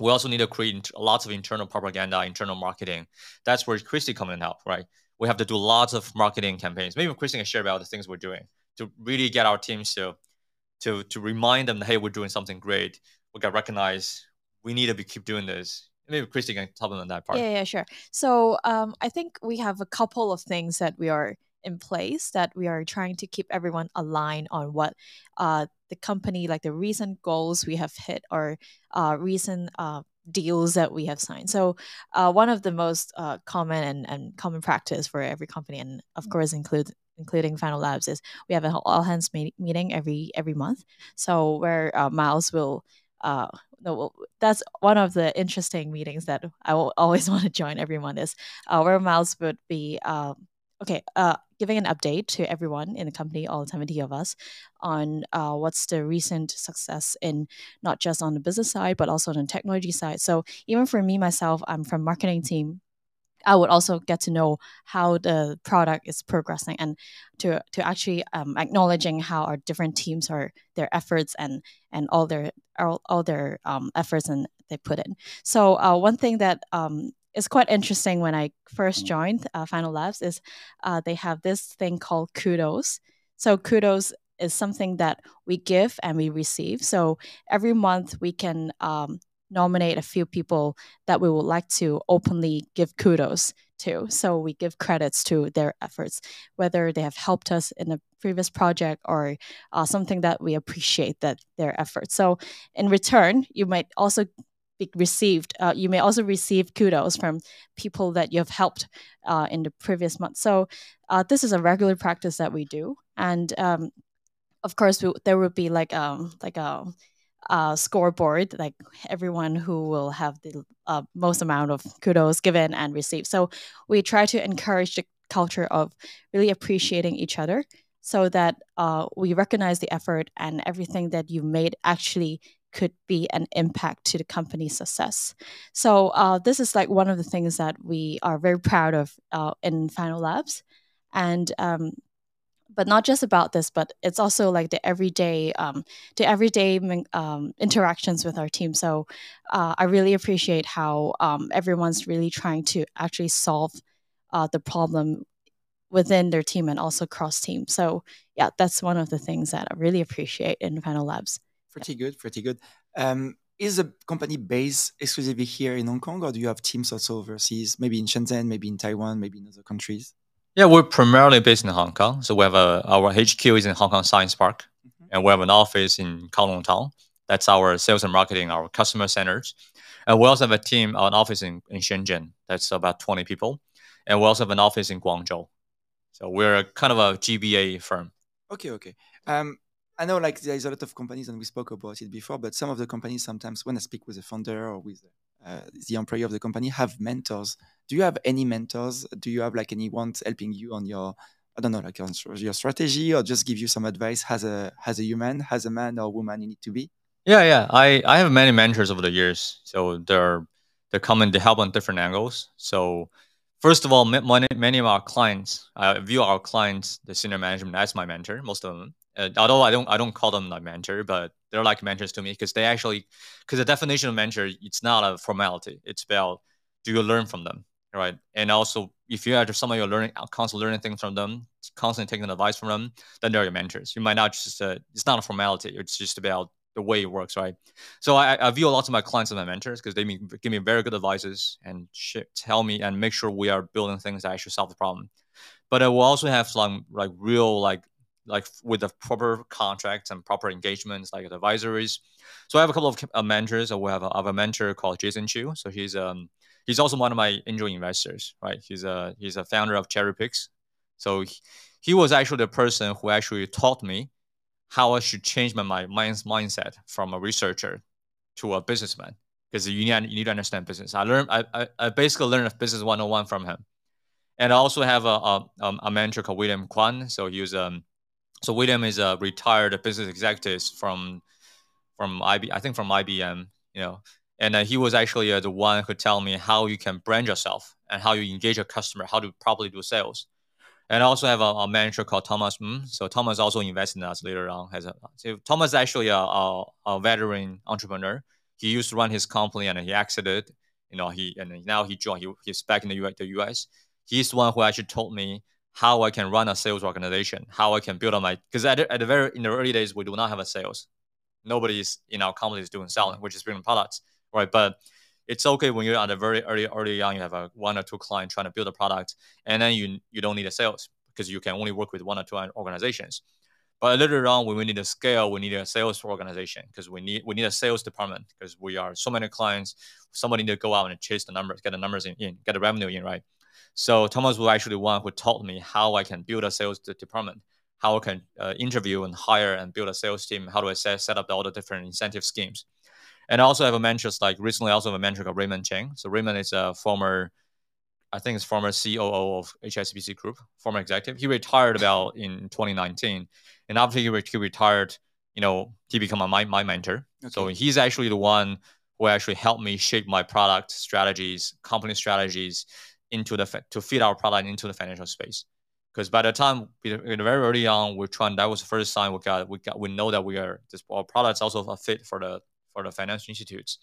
we also need to create lots of internal propaganda, internal marketing. That's where Christy come in help, right? We have to do lots of marketing campaigns. Maybe Christy can share about the things we're doing to really get our teams to to to remind them hey, we're doing something great. We got recognized. We need to be, keep doing this maybe Christy can talk on that part. Yeah, yeah, sure. So um, I think we have a couple of things that we are in place that we are trying to keep everyone aligned on what uh, the company, like the recent goals we have hit or uh, recent uh, deals that we have signed. So uh, one of the most uh, common and, and common practice for every company, and of mm. course include including Fano Labs, is we have an all hands meeting every every month. So where uh, Miles will uh, no, that's one of the interesting meetings that I will always want to join everyone is uh, where Miles would be um, okay uh, giving an update to everyone in the company all 70 of us on uh, what's the recent success in not just on the business side but also on the technology side. So even for me myself i'm from marketing team I would also get to know how the product is progressing and to to actually um, acknowledging how our different teams are their efforts and and all their all, all their um, efforts and they put in. So uh, one thing that um, is quite interesting when I first mm. joined uh, Fano Labs is uh, they have this thing called kudos. So kudos is something that we give and we receive. So every month we can um, nominate a few people that we would like to openly give kudos to. So we give credits to their efforts, whether they have helped us in a previous project or uh, something that we appreciate that their efforts. So in return, you might also be received. Uh, you may also receive kudos from people that you have helped uh, in the previous month. So uh, this is a regular practice that we do, and um, of course we, there would be like um like a uh, scoreboard, like everyone who will have the uh, most amount of kudos given and received. So we try to encourage the culture of really appreciating each other so that uh, we recognize the effort and everything that you made actually could be an impact to the company's success. So uh, this is like one of the things that we are very proud of uh, in Fano Labs. And um, but not just about this, but it's also like the everyday, um, the everyday um, interactions with our team. So uh, I really appreciate how um, everyone's really trying to actually solve uh, the problem within their team and also cross team. So yeah, that's one of the things that I really appreciate in Fano Labs. Pretty good, pretty good. Um, is the company based exclusively here in Hong Kong, or do you have teams also overseas, maybe in Shenzhen, maybe in Taiwan, maybe in other countries? Yeah, we're primarily based in Hong Kong. So we have a, our HQ is in Hong Kong Science Park, mm-hmm. and we have an office in Kowloon Town. That's our sales and marketing, our customer centers. And we also have a team, an office in, in Shenzhen. That's about 20 people. And we also have an office in Guangzhou. So we're kind of a GBA firm. Okay, okay. Um, I know like there's a lot of companies, and we spoke about it before, but some of the companies sometimes, when I speak with the founder or with uh, the employee of the company, have mentors do you have any mentors? Do you have like anyone helping you on your I don't know, like on your strategy, or just give you some advice as a as a human, as a man or woman you need to be? Yeah, yeah. I I have many mentors over the years, so they're they're coming to help on different angles. So first of all, many many of our clients, I view our clients, the senior management, as my mentor. Most of them, uh, although I don't I don't call them my mentor, but they're like mentors to me because they actually because the definition of mentor it's not a formality. It's about do you learn from them right? And also, if you are someone you're learning, constantly learning things from them, constantly taking advice from them, then they're your mentors. You might not just, uh, it's not a formality. It's just about the way it works, right? So I, I view a lot of my clients as my mentors because they give me very good advices and tell me and make sure we are building things that actually solve the problem. But I will also have some like real like like with the proper contracts and proper engagements like advisories. So I have a couple of uh, mentors. We have a, I a mentor called Jason Chu. So he's um he's also one of my angel investors, right? He's a he's a founder of Cherry Picks. So he, he was actually the person who actually taught me how I should change my, my mindset from a researcher to a businessman because you need, you need to understand business. I learned I, I, I basically learned business 101 from him. And I also have a, a, um, a mentor called William Kwan. So he was um so William is a retired business executive from from IB I think from IBM, you know, and uh, he was actually uh, the one who tell me how you can brand yourself and how you engage a customer, how to properly do sales. And I also have a, a manager called Thomas. Mm. So Thomas also invested in us later on. Has a, so Thomas is actually a, a, a, veteran entrepreneur. He used to run his company and he exited. You know, he and now he joined. He, he's back in the US, the US. He's the one who actually told me how I can run a sales organization, how I can build on my because at, at the very in the early days we do not have a sales. Nobody's in our company is doing selling, which is building products right? But it's okay when you're at a very early early on, you have a one or two clients trying to build a product, and then you you don't need a sales because you can only work with one or two organizations. But later on, when we need to scale, we need a sales organization because we need we need a sales department because we are so many clients. Somebody need to go out and chase the numbers, get the numbers in, in get the revenue in, right? So Thomas was actually one who taught me how I can build a sales department, how I can uh, interview and hire and build a sales team, how do I set, set up all the different incentive schemes. And I also have a mentor, like recently, I also have a mentor called Raymond Cheng. So Raymond is a former, I think it's former COO of HSBC Group, former executive. He retired about in 2019, and after he, re- he retired, you know, he became my my mentor. Okay. So he's actually the one who actually helped me shape my product strategies, company strategies into the to fit our product into the financial space. Because by the time very early on, we're trying. That was the first sign we got. We got. We know that we are. This our products also a fit for the for the financial institutes.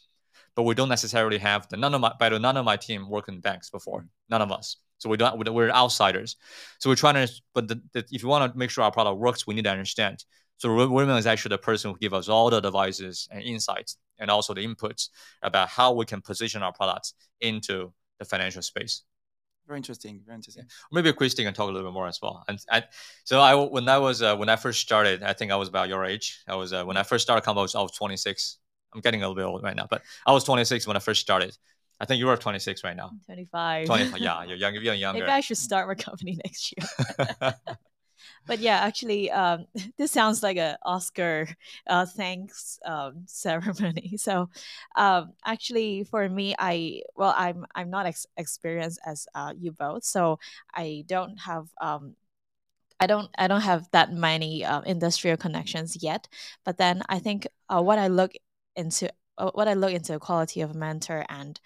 But we don't necessarily have the none of my by the none of my team work in banks before. None of us. So we don't we're outsiders. So we're trying to but the, the, if you want to make sure our product works, we need to understand. So Raymond is actually the person who gives us all the devices and insights and also the inputs about how we can position our products into the financial space. Very interesting. Very interesting. Maybe Christy can talk a little bit more as well. And I, so I when I was uh, when I first started, I think I was about your age. I was uh, when I first started Combo, I was, I was 26. I'm getting a little bit old right now, but I was 26 when I first started. I think you are 26 right now. 25. 25. Yeah, you're younger. You're younger. Maybe I should start my company next year. but yeah, actually, um, this sounds like a Oscar uh, thanks um, ceremony. So, um, actually, for me, I well, I'm I'm not ex- experienced as uh, you both, so I don't have. Um, I don't I don't have that many uh, industrial connections yet, but then I think uh, what I look into uh, what I look into quality of mentor and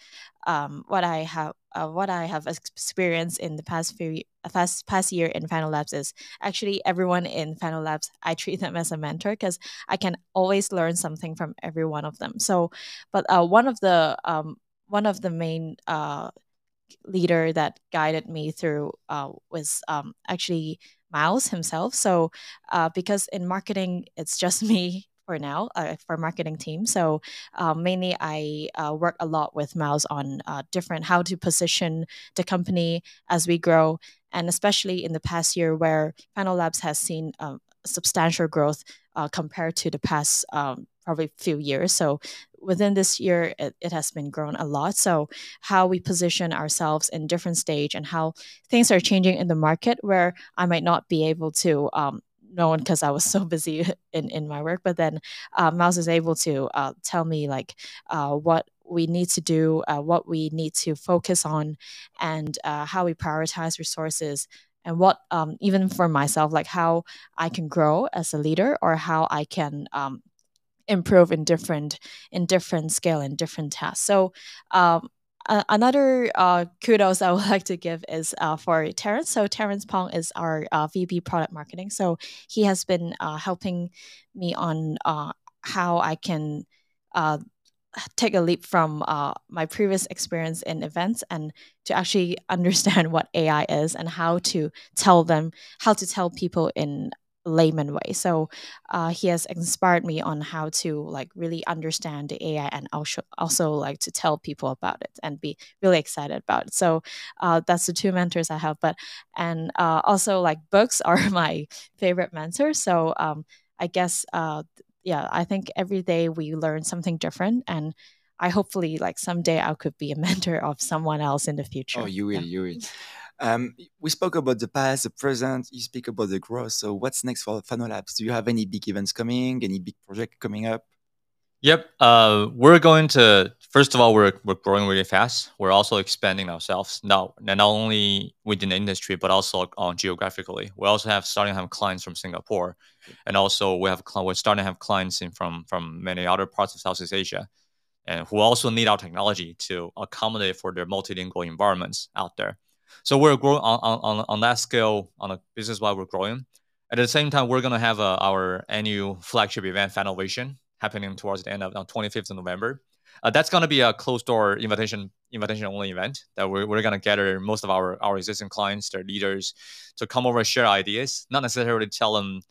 um, what I have uh, what I have experienced in the past few past past year in Fano Labs is actually everyone in Fano Labs I treat them as a mentor because I can always learn something from every one of them. So, but uh, one of the um, one of the main uh, leader that guided me through uh, was um, actually Miles himself. So, uh, because in marketing, it's just me for now uh, for marketing team. So uh, mainly I uh, work a lot with Miles on uh, different how to position the company as we grow, and especially in the past year where Fano Labs has seen um, substantial growth uh, compared to the past um, probably few years. So within this year it, it, has been grown a lot so how we position ourselves in different stage and how things are changing in the market where i might not be able to um, known because I was so busy in, in my work. But then uh, Miles is able to uh, tell me like uh, what we need to do, uh, what we need to focus on, and uh, how we prioritize resources. And what, um, even for myself, like how I can grow as a leader or how I can um, improve in different in different scale and different tasks. So um, uh, another uh, kudos I would like to give is uh, for Terrence. So Terrence Pong is our uh, VP product marketing. So he has been uh, helping me on uh, how I can take a leap from my previous experience in events and to actually understand what AI is and how to tell them, how to tell people in layman way. So uh, he has inspired me on how to like really understand the AI and also also like to tell people about it and be really excited about it. So uh, that's the two mentors I have. But and uh, also like books are my favorite mentor. So um, I guess uh, yeah, I think every day we learn something different and. I hopefully like someday I could be a mentor of someone else in the future. Oh, you will, yeah. you will. Um, we spoke about the past, the present. You speak about the growth. So, what's next for Labs? Do you have any big events coming? Any big project coming up? Yep. Uh, we're going to first of all, we're we're growing really fast. We're also expanding ourselves now, not only within the industry but also on geographically. We also have starting to have clients from Singapore, and also we have we're starting to have clients in from from many other parts of Southeast Asia, and who also need our technology to accommodate for their multilingual environments out there. So we're growing on, on, on that scale on a business while we're growing. At the same time, we're going to have uh, our annual flagship event, Fanovation, happening towards the end of on 25th of November. Uh, that's going to be a closed door invitation invitation only event that we're, we're going to gather most of our, our existing clients, their leaders, to come over and share ideas, not necessarily tell them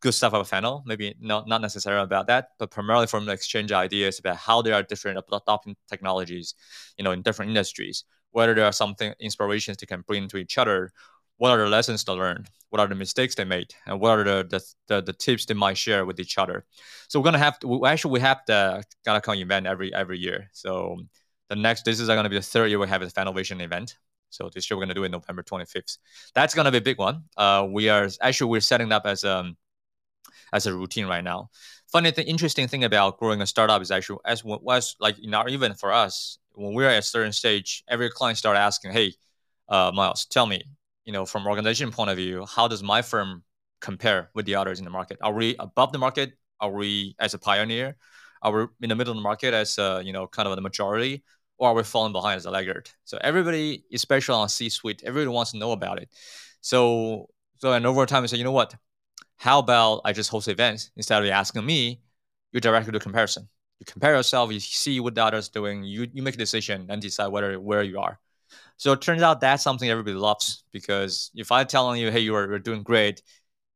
good stuff about Fano, maybe not, not necessarily about that, but primarily from exchange of ideas about how there are different adopting technologies, you know, in different industries whether there are something inspirations they can bring to each other what are the lessons to learn what are the mistakes they made and what are the the, the, the tips they might share with each other so we're gonna have to actually we have the GalaCon event every every year so the next this is to be the third year we have a Fanovation event so this year we're to do it November 25th. That's to be a big one. Uh, we are actually we're setting up as um as a routine right now. Funny thing, interesting thing about growing a startup is actually as was like in our even for us when we're at a certain stage, every client start asking, "Hey, uh, Miles, tell me, you know, from organization point of view, how does my firm compare with the others in the market? Are we above the market? Are we as a pioneer? Are we in the middle of the market as a, you know, kind of the majority, or are we falling behind as a laggard? So everybody, especially on C-suite, everybody wants to know about it. So, so and over time, we say, you know what? How about I just host events instead of asking me? You directly do comparison you compare yourself, you see what the others doing, you you make a decision and decide whether where you are. So it turns out that's something everybody loves because if I'm telling you, hey, you're, you're doing great,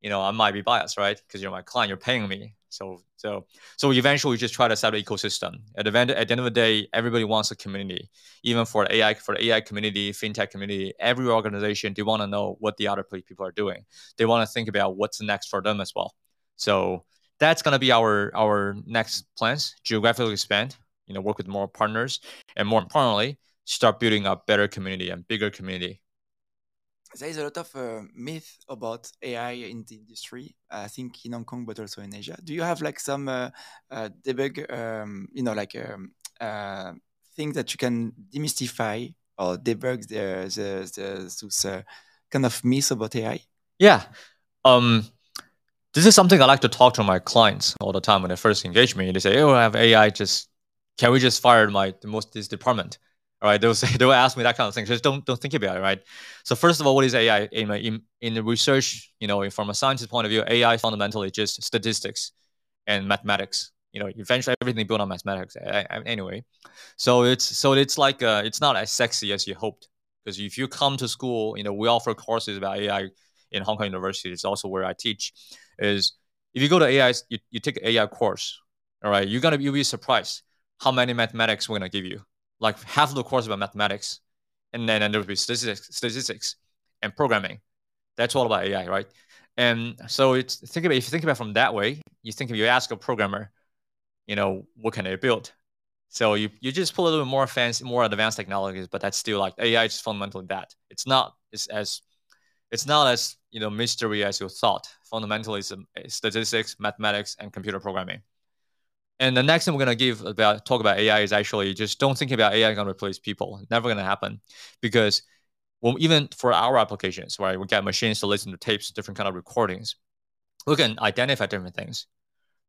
you know, I might be biased, right? Because you're my client, you're paying me. So so so eventually we just try to set an ecosystem. At the end at the end of the day, everybody wants a community. Even for AI for the AI community, fintech community, every organization they want to know what the other people are doing. They want to think about what's next for them as well. So that's gonna be our our next plans. Geographically expand, you know, work with more partners, and more importantly, start building a better community and bigger community there is a lot of uh, myth about AI in the industry. I think in Hong Kong, but also in Asia. Do you have like some uh, uh, debug, um, you know, like um, uh, things that you can demystify or debug the, the, the those uh, kind of myths about AI? Yeah. Um, this is something I like to talk to my clients all the time when they first engage me. They say, "Oh, I have AI. Just can we just fire my the most this department?" All right, they'll say they'll ask me that kind of thing. Just don't don't think about it, right? So first of all, what is AI? In in, in the research, you know, from a scientist point of view, AI fundamentally just statistics and mathematics. You know, eventually everything built on mathematics. Anyway, so it's so it's like uh, it's not as sexy as you hoped because if you come to school, you know, we offer courses about AI in Hong Kong University. It's also where I teach. Is if you go to AI, you, you take an AI course, all right, you're gonna you'll be surprised how many mathematics we're gonna give you like half of the course about mathematics, and then there would be statistics, statistics and programming. That's all about AI, right? And so it's think about if you think about from that way, you think if you ask a programmer, you know, what can they build? So you, you just put a little bit more fancy, more advanced technologies, but that's still like AI is fundamentally that. It's not it's as it's not as you know mystery as you thought. Fundamentally, it's statistics, mathematics, and computer programming. And the next thing we're going to give about talk about AI is actually just don't think about AI going to replace people. Never going to happen, because well, even for our applications, right, we get machines to listen to tapes, different kind of recordings. We can identify different things,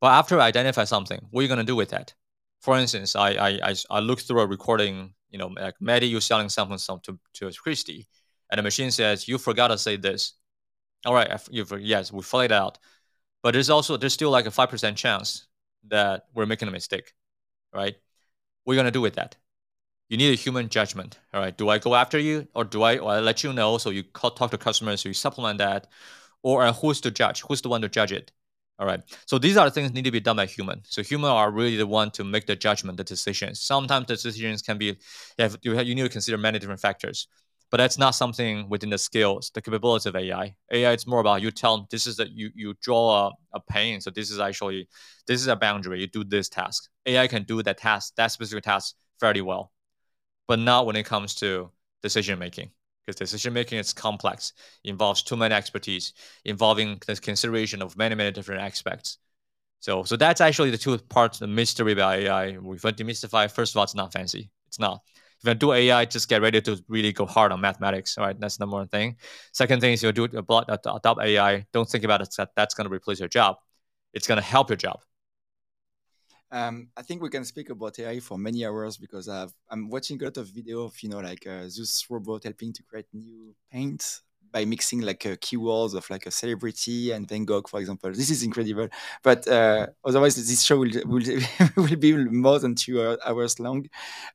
but after I identify something, what are you going to do with that? For instance, I I I, look through a recording, you know, like Medhy, you're selling something to to Christy, and the machine says you forgot to say this. All right, yes, we figured it out, but there's also there's still like a five percent chance that we're making a mistake, right? What are you gonna do with that? You need a human judgment, all right? Do I go after you, or do I, or I let you know so you call, talk to customers, so you supplement that, or uh, who's to judge? Who's the one to judge it? All right. So these are the things need to be done by human. So human are really the one to make the judgment, the decisions. Sometimes the decisions can be, you, have, you need to consider many different factors but that's not something within the skills, the capability of AI. AI it's more about you tell this is that you you draw a, a pane. So this is actually this is a boundary. You do this task. AI can do that task, that specific task fairly well, but not when it comes to decision making. Because decision making is complex, involves too many expertise, involving the consideration of many many different aspects. So so that's actually the two parts, the mystery about AI. We've demystified. First of all, it's not fancy. It's not if you do AI, just get ready to really go hard on mathematics. Right, that's the number one thing. Second thing is you'll do adopt AI. Don't think about it that that's going to replace your job. It's going to help your job. Um, I think we can speak about AI for many hours because i am watching a lot of video of you know like uh, robot helping to create new paints by mixing like uh, keywords of like a celebrity and Van Gogh, for example. This is incredible. But uh, otherwise, this show will, will, will be more than two hours long.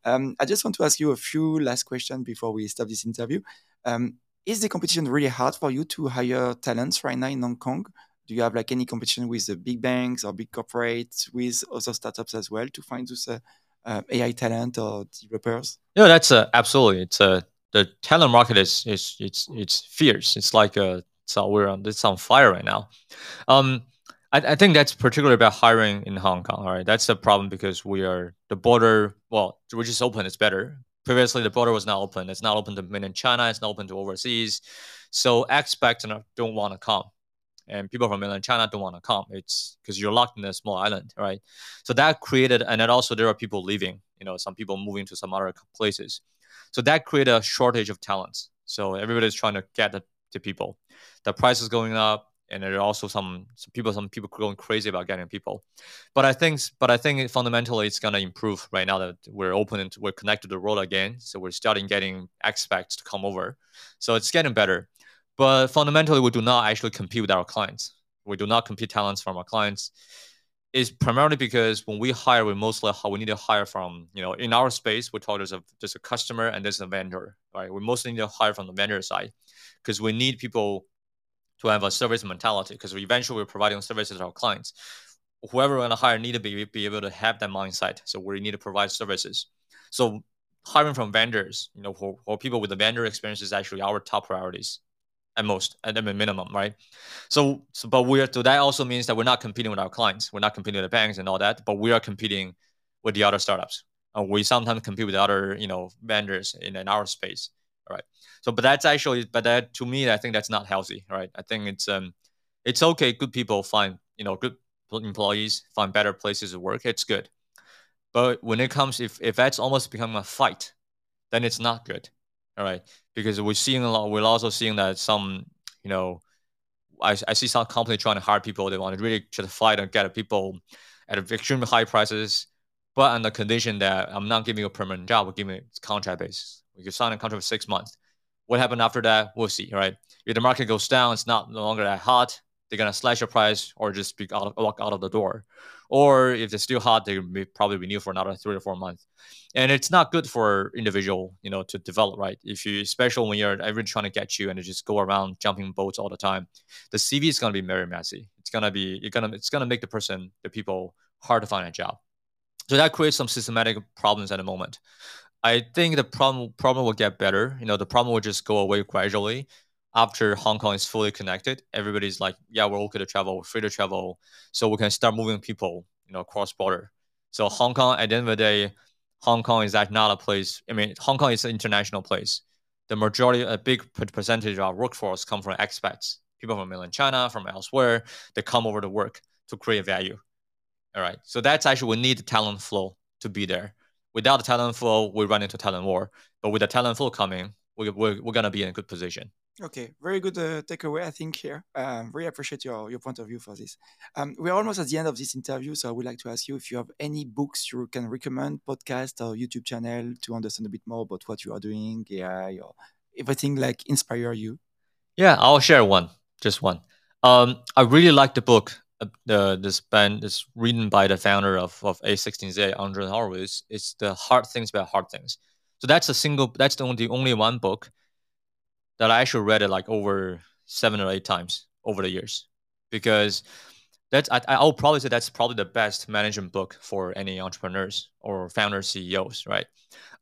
Um, I just want to ask you a few last questions before we stop this interview. Um, is the competition really hard for you to hire talents right now in Hong Kong? Do you have like any competition with the big banks or big corporates with other startups as well to find those uh, uh, AI talent or developers? No, that's uh, absolutely. It's a the talent market is is it's it's fierce. It's like a so we're on it's on fire right now. Um, I, I think that's particularly about hiring in Hong Kong. All right, that's the problem because we are the border. Well, which is open. It's better. Previously, the border was not open. It's not open to mainland China. It's not open to overseas. So expats don't want to come, and people from mainland China don't want to come. It's because you're locked in a small island, right? So that created, and then also there are people leaving. You know, some people moving to some other places. So that created a shortage of talents. So everybody's trying to get the, to people. The price is going up, and there are also some, some people some people going crazy about getting people. But I think but I think fundamentally it's gonna improve right now that we're open and we're connected to the world again. So we're starting getting expats to come over. So it's getting better. But fundamentally we do not actually compete with our clients. We do not compete talents from our clients is primarily because when we hire, we mostly how we need to hire from you know in our space we told there's a there's a customer and there's a vendor, right? We mostly need to hire from the vendor side because we need people to have a service mentality because eventually we're providing services to our clients. Whoever we're to hire need to be, be able to have that mindset. So we need to provide services. So hiring from vendors, you know, for people with the vendor experience is actually our top priorities at most, at the minimum, right? So, so but we are so that also means that we're not competing with our clients. We're not competing with the banks and all that, but we are competing with the other startups. We sometimes compete with other, you know, vendors in, in our space. Right. So, but that's actually, but that to me, I think that's not healthy, right? I think it's um, it's okay. Good people find, you know, good employees find better places to work. It's good. But when it comes, if if that's almost becoming a fight, then it's not good. All right, because we're seeing a lot. We're also seeing that some, you know, I, I see some company trying to hire people. They want to really try to fight and get people at extremely high prices, but on the condition that I'm not giving you a permanent job, we're giving it contract basis. We can sign a contract for six months. What happened after that? We'll see. Right? If the market goes down, it's not no longer that hot. They're gonna slash your price or just be out walk out of the door or if it's still hot, they probably renew for another three or four months. And it's not good for individual, you know, to develop, right? If you, especially when you're everyone trying to get you and just go around jumping boats all the time, the CV is going to be very messy. It's going to be, you're to, it's going to make the person, the people hard to find a job. So that creates some systematic problems at the moment. I think the problem problem will get better. You know, the problem will just go away gradually after Hong Kong is fully connected, everybody's like, yeah, we're okay to travel, we're free to travel, so we can start moving people, you know, cross border. So Hong Kong, at the end of the day, Hong Kong is like not a place. I mean, Hong Kong is an international place. The majority, a big percentage of our workforce come from expats, people from mainland China, from elsewhere. They come over to work to create value. All right. So that's actually we need the talent flow to be there. Without the talent flow, we run into talent war. But with the talent flow coming, we, we're, we're gonna be in a good position. Okay, very good uh, takeaway, I think, here. Um, really appreciate your, your point of view for this. Um, we're almost at the end of this interview, so I would like to ask you if you have any books you can recommend, podcast or YouTube channel to understand a bit more about what you are doing, AI, or everything like inspire you. Yeah, I'll share one, just one. Um, I really like the book. Uh, this band is written by the founder of, of A16Z, Andreessen Horowitz. It's the hard things about hard things. So that's a single. That's the only, the only one book that I actually read it like over seven or eight times over the years because that's I, I'll probably say that's probably the best management book for any entrepreneurs or founder CEOs, right?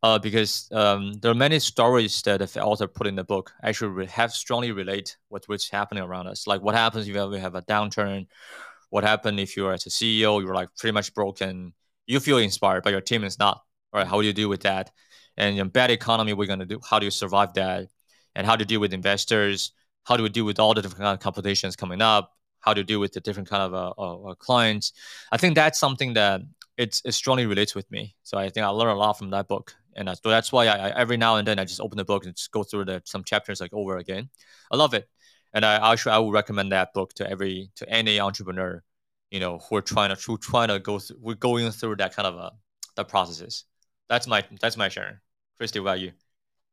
Uh, because um, there are many stories that the author put in the book actually have strongly relate with what's happening around us. Like what happens if you have a downturn? What happened if you're as a CEO, you're like pretty much broken. You feel inspired, but your team is not. Right? How do you deal with that? And in bad economy, we're gonna do. How do you survive that? And how to deal with investors, how we deal with all the different kind of competitions coming up, how to deal with the different kind of uh, uh, uh, clients. I think that's something that it's, it strongly relates with me. So I think I learned a lot from that book. And so that's why I, I, every now and then I just open the book and just go through the, some chapters like over again. I love it. And I actually I would recommend that book to every to any entrepreneur, you know, who are trying to who trying to go through we're going through that kind of a uh, the processes. That's my that's my sharing. Christy, what about you?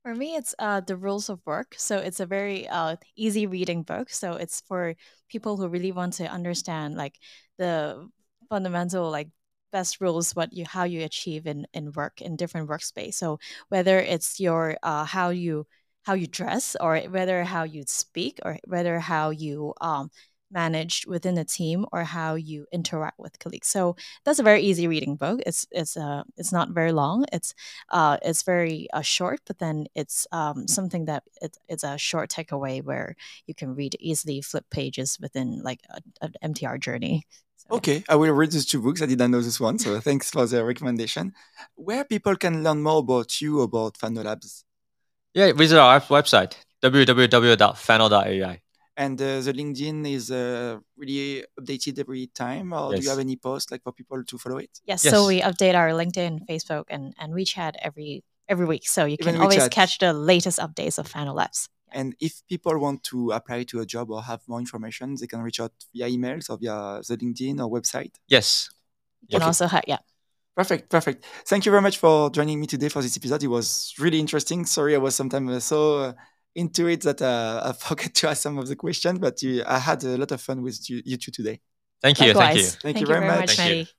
For me, it's uh, The Rules of Work. So it's a very uh, easy reading book. So it's for people who really want to understand like the fundamental like best rules what you how you achieve in in work in different workspace. So whether it's your uh, how you how you dress or whether how you speak or whether how you um, managed within a team or how you interact with colleagues. So that's a very easy reading book. It's it's uh it's not very long. It's uh it's very uh, short, but then it's um something that it, it's a short takeaway where you can read easily, flip pages within like an MTR journey. So, okay, I will read these two books. I didn't know this one, so thanks for the recommendation. Where people can learn more about you about Fano Labs? Yeah, visit our website www.fano.ai and uh, the linkedin is uh, really updated every time or yes. do you have any posts like for people to follow it yes, yes, so we update our linkedin facebook and, and wechat every every week so you can always catch the latest updates of Fano Labs and if people want to apply to a job or have more information they can reach out via emails or via the linkedin or website yes you can okay. also have yeah Perfect, perfect. Thank you very much for joining me today for this episode. It was really interesting. Sorry, I was sometimes so uh, into it that uh, I forgot to ask some of the questions, but you, I had a lot of fun with you, you two today. Thank you. Likewise. Thank you. Thank, thank you very, very much. much